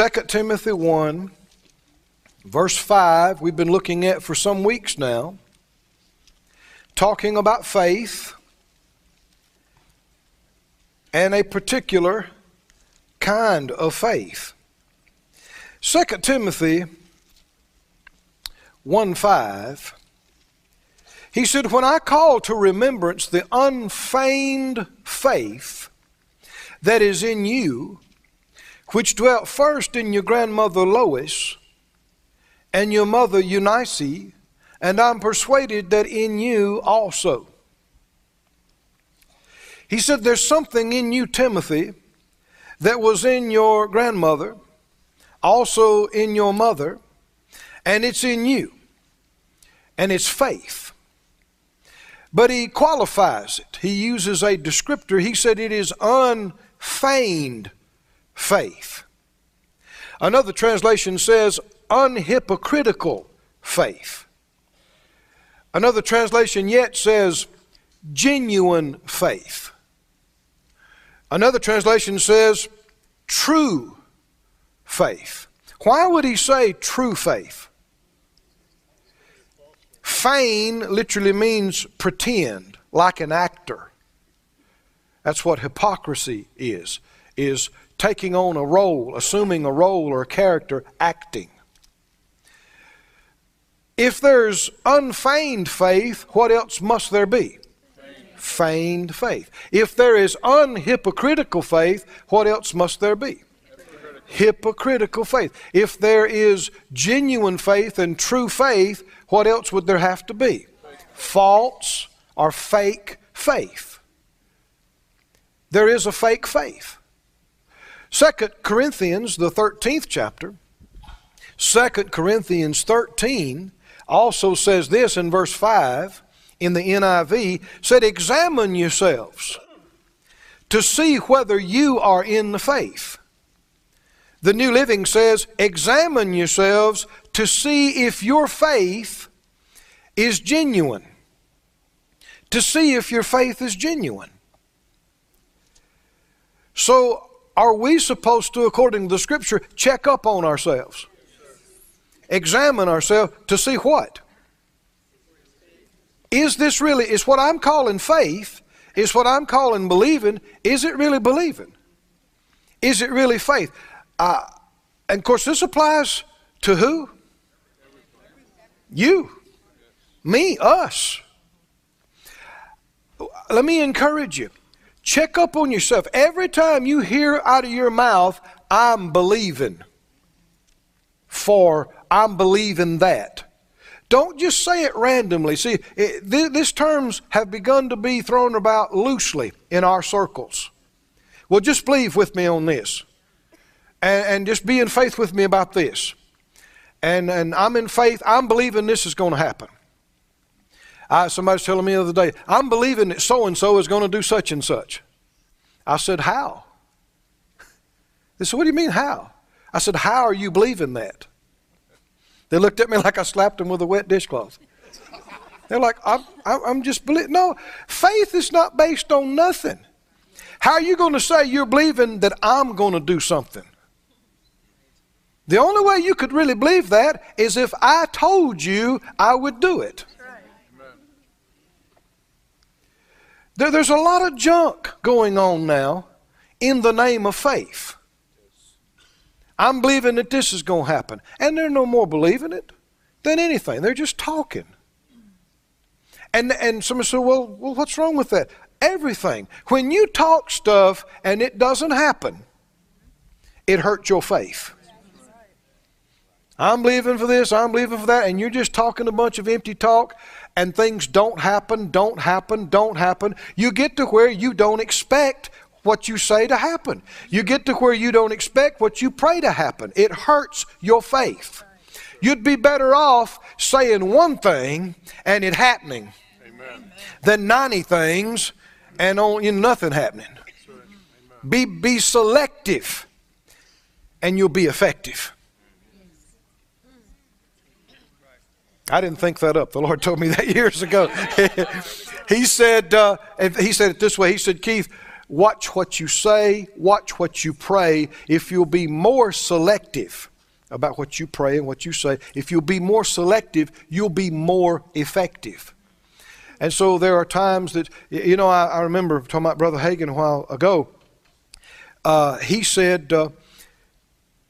2 Timothy 1, verse 5, we've been looking at for some weeks now, talking about faith and a particular kind of faith. 2 Timothy 1 5, he said, When I call to remembrance the unfeigned faith that is in you, which dwelt first in your grandmother Lois and your mother Eunice, and I'm persuaded that in you also. He said, There's something in you, Timothy, that was in your grandmother, also in your mother, and it's in you. And it's faith. But he qualifies it. He uses a descriptor. He said it is unfeigned faith. Another translation says unhypocritical faith. Another translation yet says genuine faith. Another translation says true faith. Why would he say true faith? Feign literally means pretend, like an actor. That's what hypocrisy is, is taking on a role, assuming a role or a character, acting. If there's unfeigned faith, what else must there be? Feigned faith. If there is unhypocritical faith, what else must there be? Hypocritical faith. If there is genuine faith and true faith, what else would there have to be? False or fake faith. There is a fake faith. Second Corinthians, the 13th chapter, Second Corinthians 13 also says this in verse 5 in the NIV said, Examine yourselves to see whether you are in the faith. The New Living says, Examine yourselves to see if your faith is genuine. To see if your faith is genuine. So, are we supposed to, according to the Scripture, check up on ourselves? examine ourselves to see what? Is this really, is what I'm calling faith, is what I'm calling believing, is it really believing? Is it really faith? Uh, and of course, this applies to who? You, me, us. Let me encourage you. Check up on yourself. Every time you hear out of your mouth, I'm believing for I'm believing that. Don't just say it randomly. See, it, th- these terms have begun to be thrown about loosely in our circles. Well, just believe with me on this. And, and just be in faith with me about this. And, and I'm in faith, I'm believing this is going to happen. I, somebody's telling me the other day, I'm believing that so and so is going to do such and such. I said, How? They said, What do you mean, how? I said, How are you believing that? They looked at me like I slapped them with a wet dishcloth. They're like, I'm, I'm just believing. No, faith is not based on nothing. How are you going to say you're believing that I'm going to do something? The only way you could really believe that is if I told you I would do it. There, there's a lot of junk going on now in the name of faith. I'm believing that this is going to happen. And they're no more believing it than anything. They're just talking. And, and somebody said, well, well, what's wrong with that? Everything. When you talk stuff and it doesn't happen, it hurts your faith. I'm believing for this, I'm believing for that, and you're just talking a bunch of empty talk, and things don't happen, don't happen, don't happen. You get to where you don't expect what you say to happen. You get to where you don't expect what you pray to happen. It hurts your faith. You'd be better off saying one thing and it happening Amen. than 90 things and on, you know, nothing happening. Be, be selective and you'll be effective. I didn't think that up. The Lord told me that years ago. he said, uh, he said it this way. He said, Keith, watch what you say, watch what you pray. If you'll be more selective about what you pray and what you say, if you'll be more selective, you'll be more effective. And so there are times that, you know, I, I remember talking about Brother Hagin a while ago. Uh, he said uh,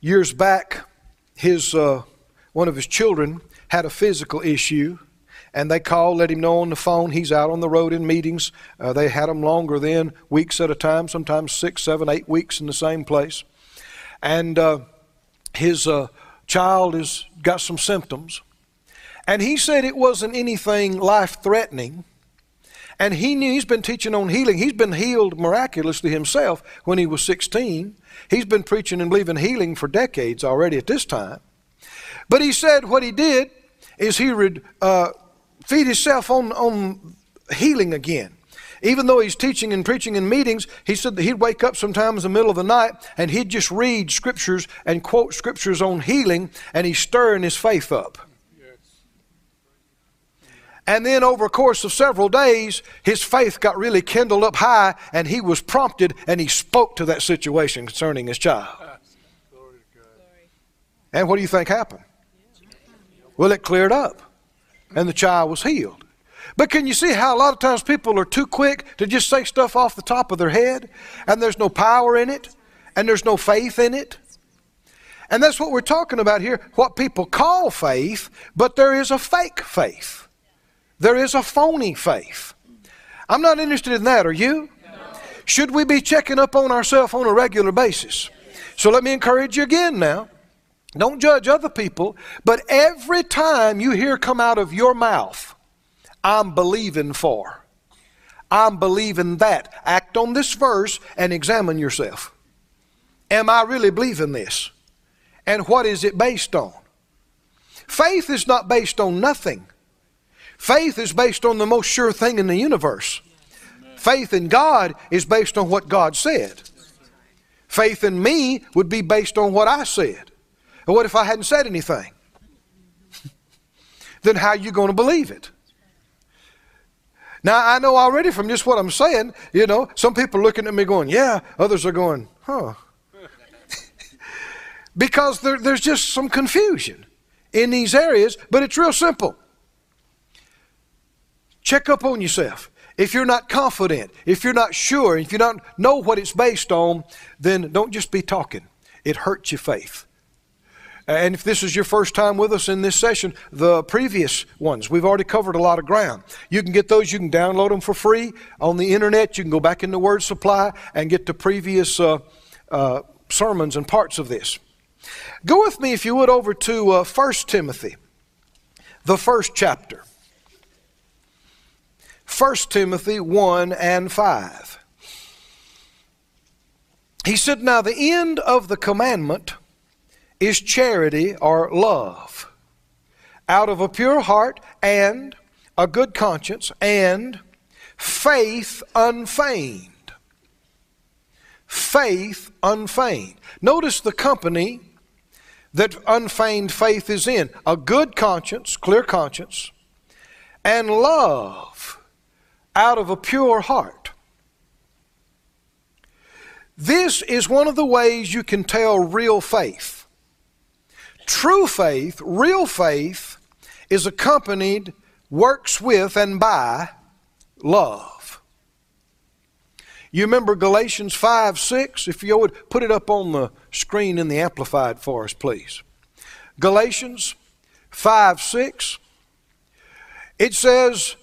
years back, his uh, one of his children had a physical issue, and they called, let him know on the phone. He's out on the road in meetings. Uh, they had him longer than weeks at a time, sometimes six, seven, eight weeks in the same place. And uh, his uh, child has got some symptoms. And he said it wasn't anything life threatening. And he knew he's been teaching on healing. He's been healed miraculously himself when he was 16. He's been preaching and believing healing for decades already at this time. But he said what he did is he would uh, feed himself on, on healing again. Even though he's teaching and preaching in meetings, he said that he'd wake up sometimes in the middle of the night and he'd just read scriptures and quote scriptures on healing and he's stirring his faith up. And then over a course of several days, his faith got really kindled up high and he was prompted and he spoke to that situation concerning his child. And what do you think happened? Well, it cleared up, and the child was healed. But can you see how a lot of times people are too quick to just say stuff off the top of their head, and there's no power in it, and there's no faith in it? And that's what we're talking about here, what people call faith, but there is a fake faith. There is a phony faith. I'm not interested in that, are you? Should we be checking up on ourselves on a regular basis? So let me encourage you again now. Don't judge other people, but every time you hear come out of your mouth, I'm believing for. I'm believing that. Act on this verse and examine yourself. Am I really believing this? And what is it based on? Faith is not based on nothing. Faith is based on the most sure thing in the universe. Faith in God is based on what God said. Faith in me would be based on what I said. What if I hadn't said anything? then how are you going to believe it? Now, I know already from just what I'm saying, you know, some people are looking at me going, yeah, others are going, huh. because there, there's just some confusion in these areas, but it's real simple. Check up on yourself. If you're not confident, if you're not sure, if you don't know what it's based on, then don't just be talking. It hurts your faith. And if this is your first time with us in this session, the previous ones, we've already covered a lot of ground. You can get those, you can download them for free on the internet. You can go back into Word Supply and get the previous uh, uh, sermons and parts of this. Go with me, if you would, over to uh, 1 Timothy, the first chapter. 1 Timothy 1 and 5. He said, Now the end of the commandment is charity or love out of a pure heart and a good conscience and faith unfeigned. Faith unfeigned. Notice the company that unfeigned faith is in a good conscience, clear conscience, and love out of a pure heart. This is one of the ways you can tell real faith. True faith, real faith, is accompanied, works with, and by love. You remember Galatians 5 6? If you would put it up on the screen in the Amplified for us, please. Galatians 5 6. It says,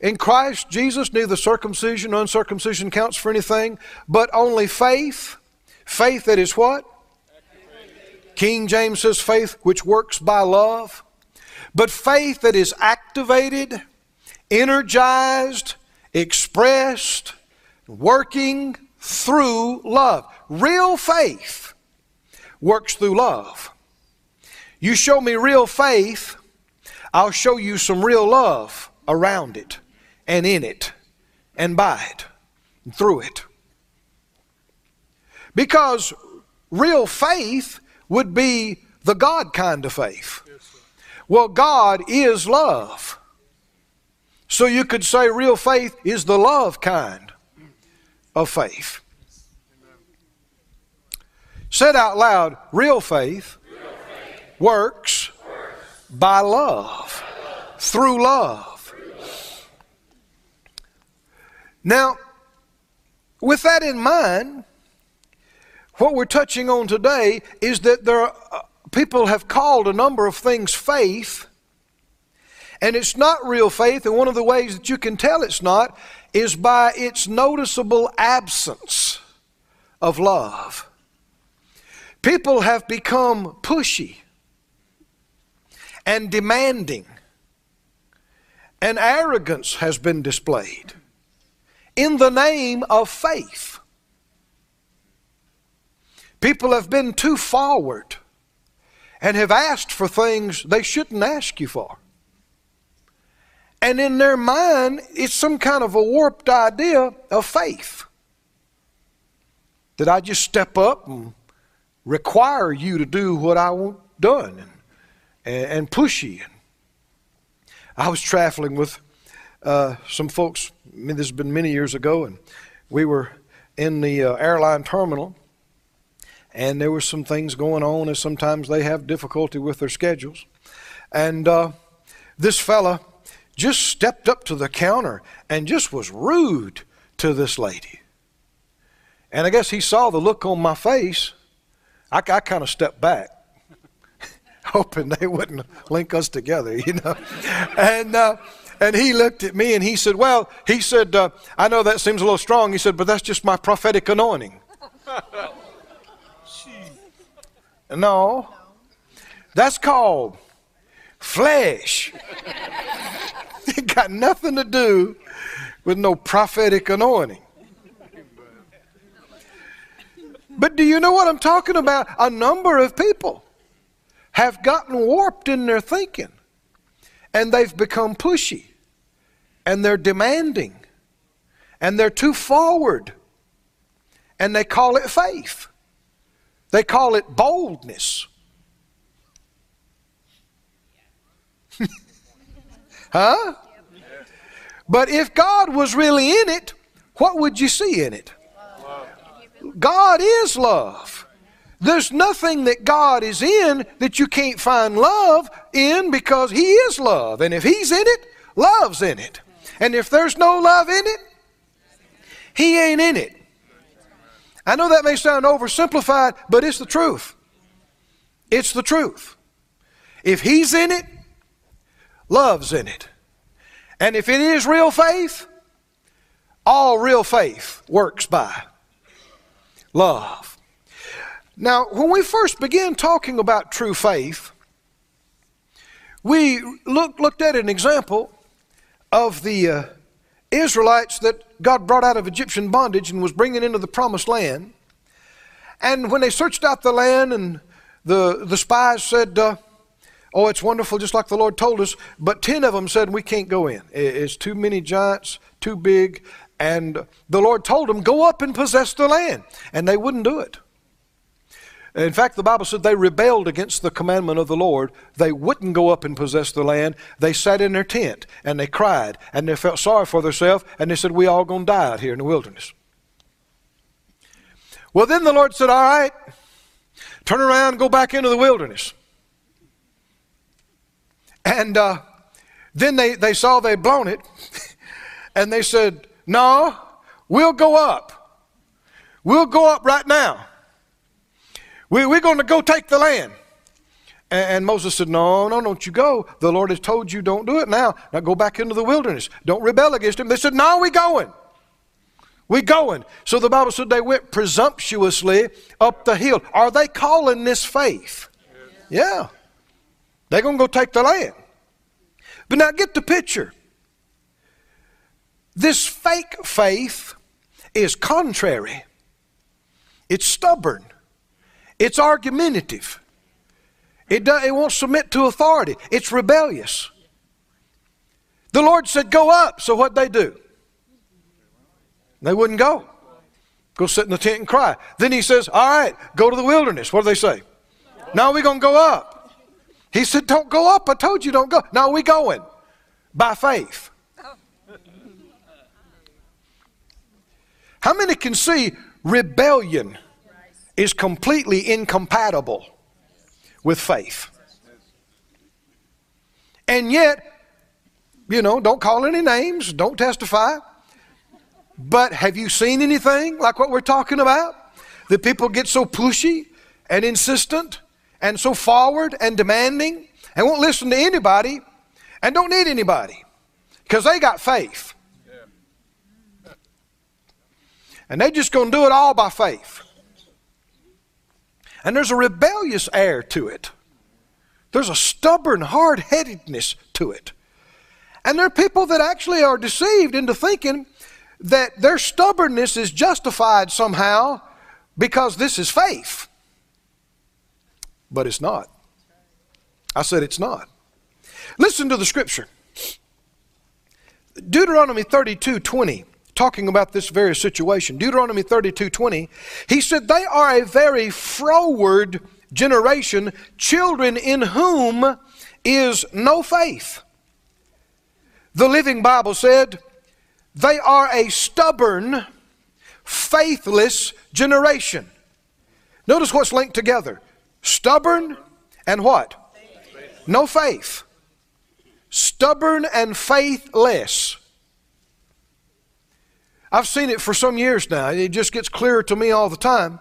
In Christ Jesus, neither circumcision nor uncircumcision counts for anything, but only faith. Faith that is what? King James says faith which works by love, but faith that is activated, energized, expressed, working through love. Real faith works through love. You show me real faith, I'll show you some real love around it and in it and by it and through it. Because real faith would be the God kind of faith. Well, God is love. So you could say real faith is the love kind of faith. Said out loud, real faith, real faith. Works, works, by love, by love. through love. Now, with that in mind, what we're touching on today is that there are, uh, people have called a number of things faith, and it's not real faith. And one of the ways that you can tell it's not is by its noticeable absence of love. People have become pushy and demanding, and arrogance has been displayed in the name of faith. People have been too forward and have asked for things they shouldn't ask you for. And in their mind, it's some kind of a warped idea of faith. That I just step up and require you to do what I want done and, and, and pushy. I was traveling with uh, some folks, this has been many years ago, and we were in the uh, airline terminal, and there were some things going on, and sometimes they have difficulty with their schedules. And uh, this fella just stepped up to the counter and just was rude to this lady. And I guess he saw the look on my face I, I kind of stepped back, hoping they wouldn't link us together, you know. And uh, and he looked at me and he said, "Well, he said, uh, I know that seems a little strong." He said, "But that's just my prophetic anointing." no, that's called flesh. it got nothing to do with no prophetic anointing. But do you know what I'm talking about? A number of people have gotten warped in their thinking and they've become pushy and they're demanding and they're too forward and they call it faith. They call it boldness. huh? But if God was really in it, what would you see in it? God is love. There's nothing that God is in that you can't find love in because He is love. And if He's in it, love's in it. And if there's no love in it, He ain't in it. I know that may sound oversimplified, but it's the truth. It's the truth. If He's in it, love's in it. And if it is real faith, all real faith works by love. Now, when we first began talking about true faith, we look, looked at an example of the uh, Israelites that God brought out of Egyptian bondage and was bringing into the promised land. And when they searched out the land, and the, the spies said, uh, Oh, it's wonderful, just like the Lord told us. But 10 of them said, We can't go in. It's too many giants, too big. And the Lord told them, Go up and possess the land. And they wouldn't do it. In fact, the Bible said they rebelled against the commandment of the Lord. They wouldn't go up and possess the land. They sat in their tent and they cried and they felt sorry for themselves and they said, We all gonna die out here in the wilderness. Well, then the Lord said, All right, turn around go back into the wilderness. And uh, then they, they saw they'd blown it and they said, no, we'll go up. We'll go up right now. We, we're going to go take the land. And, and Moses said, No, no, don't you go. The Lord has told you don't do it now. Now go back into the wilderness. Don't rebel against him. They said, No, we going. We going. So the Bible said they went presumptuously up the hill. Are they calling this faith? Yeah. They're going to go take the land. But now get the picture. This fake faith is contrary, it's stubborn, it's argumentative, it, do, it won't submit to authority, it's rebellious. The Lord said, Go up. So what they do? They wouldn't go. Go sit in the tent and cry. Then he says, All right, go to the wilderness. What do they say? Now we're going to go up. He said, Don't go up. I told you don't go. Now we going by faith. How many can see rebellion is completely incompatible with faith? And yet, you know, don't call any names, don't testify. But have you seen anything like what we're talking about? That people get so pushy and insistent and so forward and demanding and won't listen to anybody and don't need anybody because they got faith. And they just going to do it all by faith. And there's a rebellious air to it. There's a stubborn hard headedness to it. And there are people that actually are deceived into thinking that their stubbornness is justified somehow because this is faith. But it's not. I said it's not. Listen to the scripture. Deuteronomy 32 20, talking about this very situation. Deuteronomy 32 20, he said, They are a very froward generation, children in whom is no faith. The Living Bible said, They are a stubborn, faithless generation. Notice what's linked together stubborn and what? No faith. Stubborn and faithless. I've seen it for some years now. It just gets clearer to me all the time.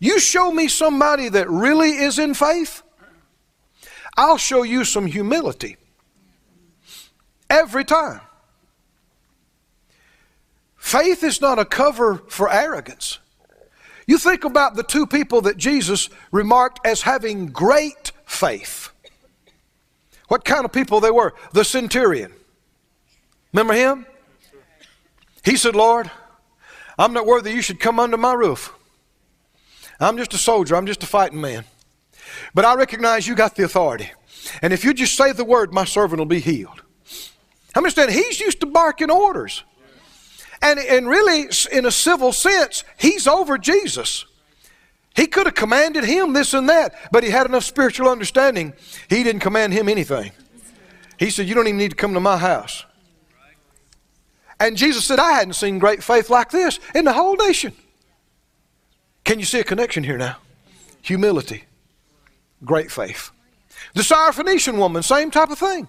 You show me somebody that really is in faith, I'll show you some humility. Every time. Faith is not a cover for arrogance. You think about the two people that Jesus remarked as having great faith. What kind of people they were? The centurion. Remember him? He said, Lord, I'm not worthy you should come under my roof. I'm just a soldier, I'm just a fighting man. But I recognize you got the authority. And if you just say the word, my servant will be healed. I understand he's used to barking orders. And, and really, in a civil sense, he's over Jesus. He could have commanded him this and that, but he had enough spiritual understanding. He didn't command him anything. He said, You don't even need to come to my house. And Jesus said, I hadn't seen great faith like this in the whole nation. Can you see a connection here now? Humility, great faith. The Syrophoenician woman, same type of thing.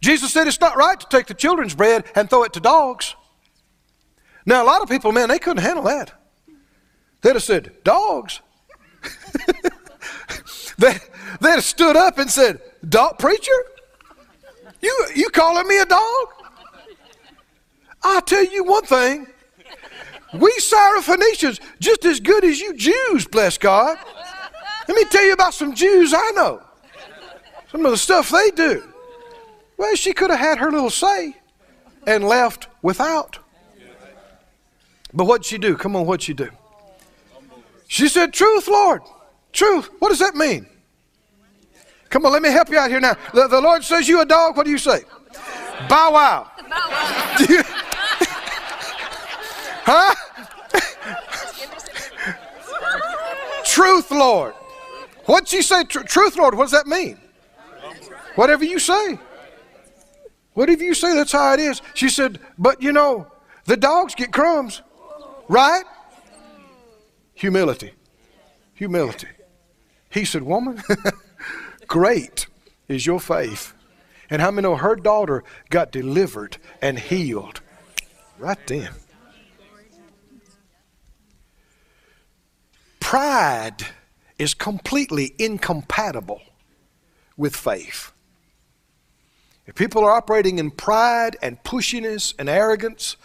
Jesus said it's not right to take the children's bread and throw it to dogs. Now, a lot of people, man, they couldn't handle that. They'd have said, Dogs? they, they'd have stood up and said, Dog preacher? You, you calling me a dog? I'll tell you one thing. We Syrophoenicians just as good as you Jews, bless God. Let me tell you about some Jews I know. Some of the stuff they do. Well, she could have had her little say and left without. But what'd she do? Come on, what'd she do? She said, Truth, Lord. Truth. What does that mean? Come on, let me help you out here now. The, the Lord says you a dog. What do you say? Bow wow. Bow wow. You, huh? Truth, Lord. What'd she say? Truth, Lord. What does that mean? Whatever you say. Whatever you say, that's how it is. She said, But you know, the dogs get crumbs, right? Humility. Humility. He said, Woman, great is your faith. And how many know her daughter got delivered and healed right then? Pride is completely incompatible with faith. If people are operating in pride and pushiness and arrogance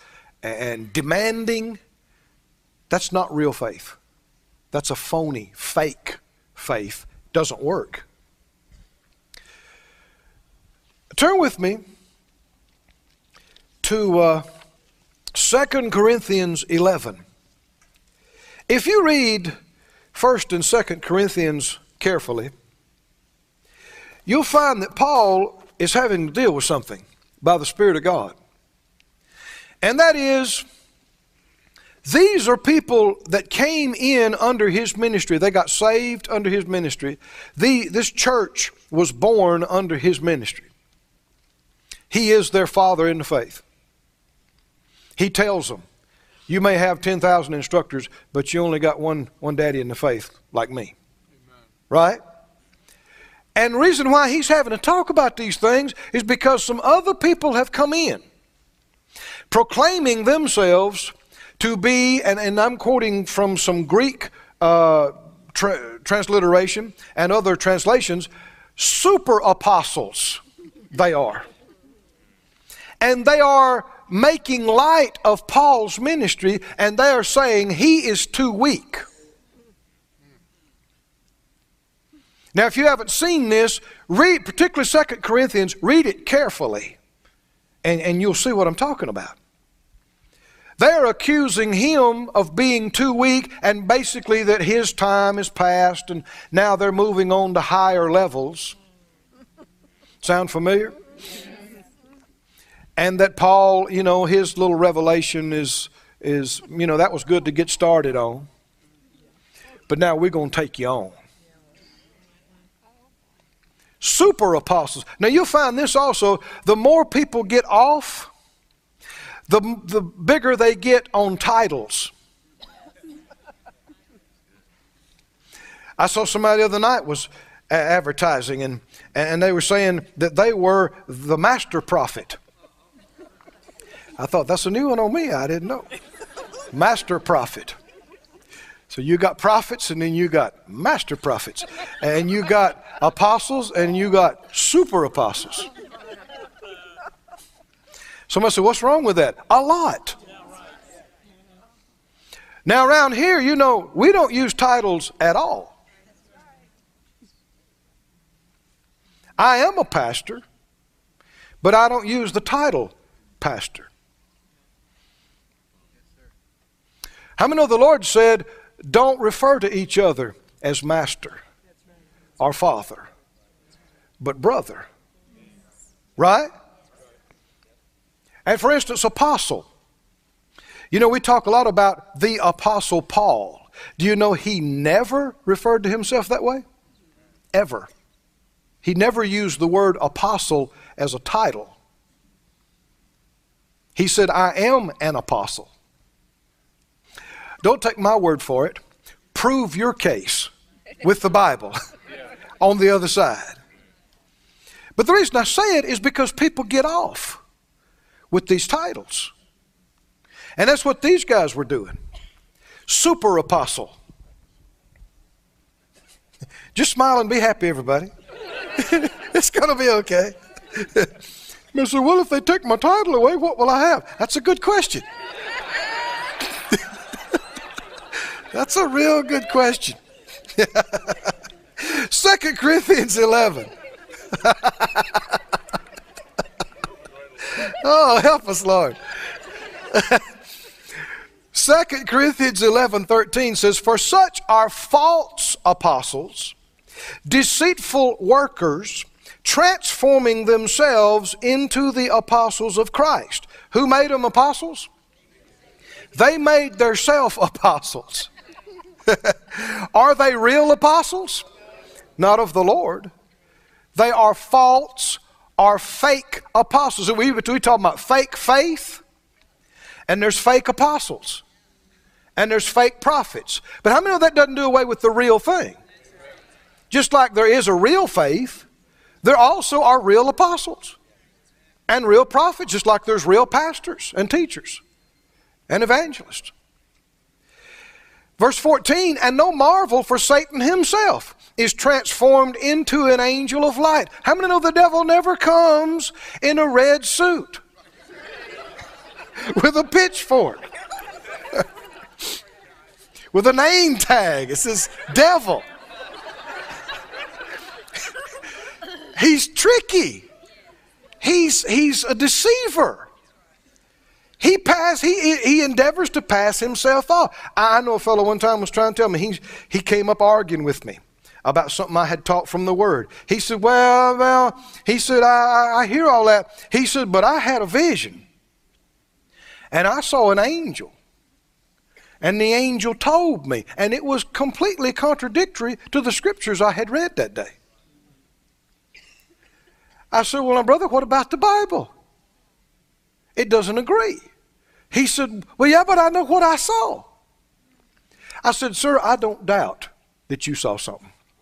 and demanding, that's not real faith. That's a phony, fake faith. Doesn't work. Turn with me to uh, 2 Corinthians 11. If you read 1st and 2nd Corinthians carefully, you'll find that Paul is having to deal with something by the Spirit of God. And that is, these are people that came in under his ministry. They got saved under his ministry. The, this church was born under his ministry. He is their father in the faith. He tells them, You may have 10,000 instructors, but you only got one, one daddy in the faith, like me. Amen. Right? And the reason why he's having to talk about these things is because some other people have come in proclaiming themselves to be, and, and I'm quoting from some Greek uh, tra- transliteration and other translations, super apostles they are. And they are making light of Paul's ministry, and they are saying he is too weak. Now, if you haven't seen this, read, particularly Second Corinthians, read it carefully, and, and you'll see what I'm talking about. They're accusing him of being too weak and basically that his time is past and now they're moving on to higher levels. Sound familiar? And that Paul, you know, his little revelation is, is you know, that was good to get started on. But now we're going to take you on super apostles. Now you'll find this also the more people get off, the, the bigger they get on titles. I saw somebody the other night was advertising and, and they were saying that they were the master prophet. I thought that's a new one on me. I didn't know. Master prophet. So you got prophets and then you got master prophets. And you got apostles and you got super apostles. Somebody said, What's wrong with that? A lot. Now, around here, you know, we don't use titles at all. I am a pastor, but I don't use the title pastor. How many know the Lord said, don't refer to each other as master or father, but brother. Right? And for instance, apostle. You know, we talk a lot about the apostle Paul. Do you know he never referred to himself that way? Ever. He never used the word apostle as a title. He said, I am an apostle. Don't take my word for it. Prove your case with the Bible on the other side. But the reason I say it is because people get off with these titles. And that's what these guys were doing. Super apostle. Just smile and be happy, everybody. it's going to be okay. Mr. Well, if they take my title away, what will I have? That's a good question. That's a real good question. Second Corinthians 11. oh, help us, Lord. Second Corinthians 11 13 says, For such are false apostles, deceitful workers, transforming themselves into the apostles of Christ. Who made them apostles? They made themselves apostles. are they real apostles? Not of the Lord. They are false or fake apostles. We, we talk about fake faith, and there's fake apostles, and there's fake prophets. But how many know that doesn't do away with the real thing? Just like there is a real faith, there also are real apostles and real prophets, just like there's real pastors and teachers and evangelists. Verse 14, and no marvel, for Satan himself is transformed into an angel of light. How many know the devil never comes in a red suit with a pitchfork? with a name tag. It says devil. he's tricky. He's, he's a deceiver. He pass, he, he endeavors to pass himself off. I know a fellow one time was trying to tell me, he, he came up arguing with me about something I had taught from the Word. He said, Well, well, he said, I, I hear all that. He said, But I had a vision. And I saw an angel. And the angel told me. And it was completely contradictory to the scriptures I had read that day. I said, Well, my brother, what about the Bible? It doesn't agree. He said, Well, yeah, but I know what I saw. I said, Sir, I don't doubt that you saw something.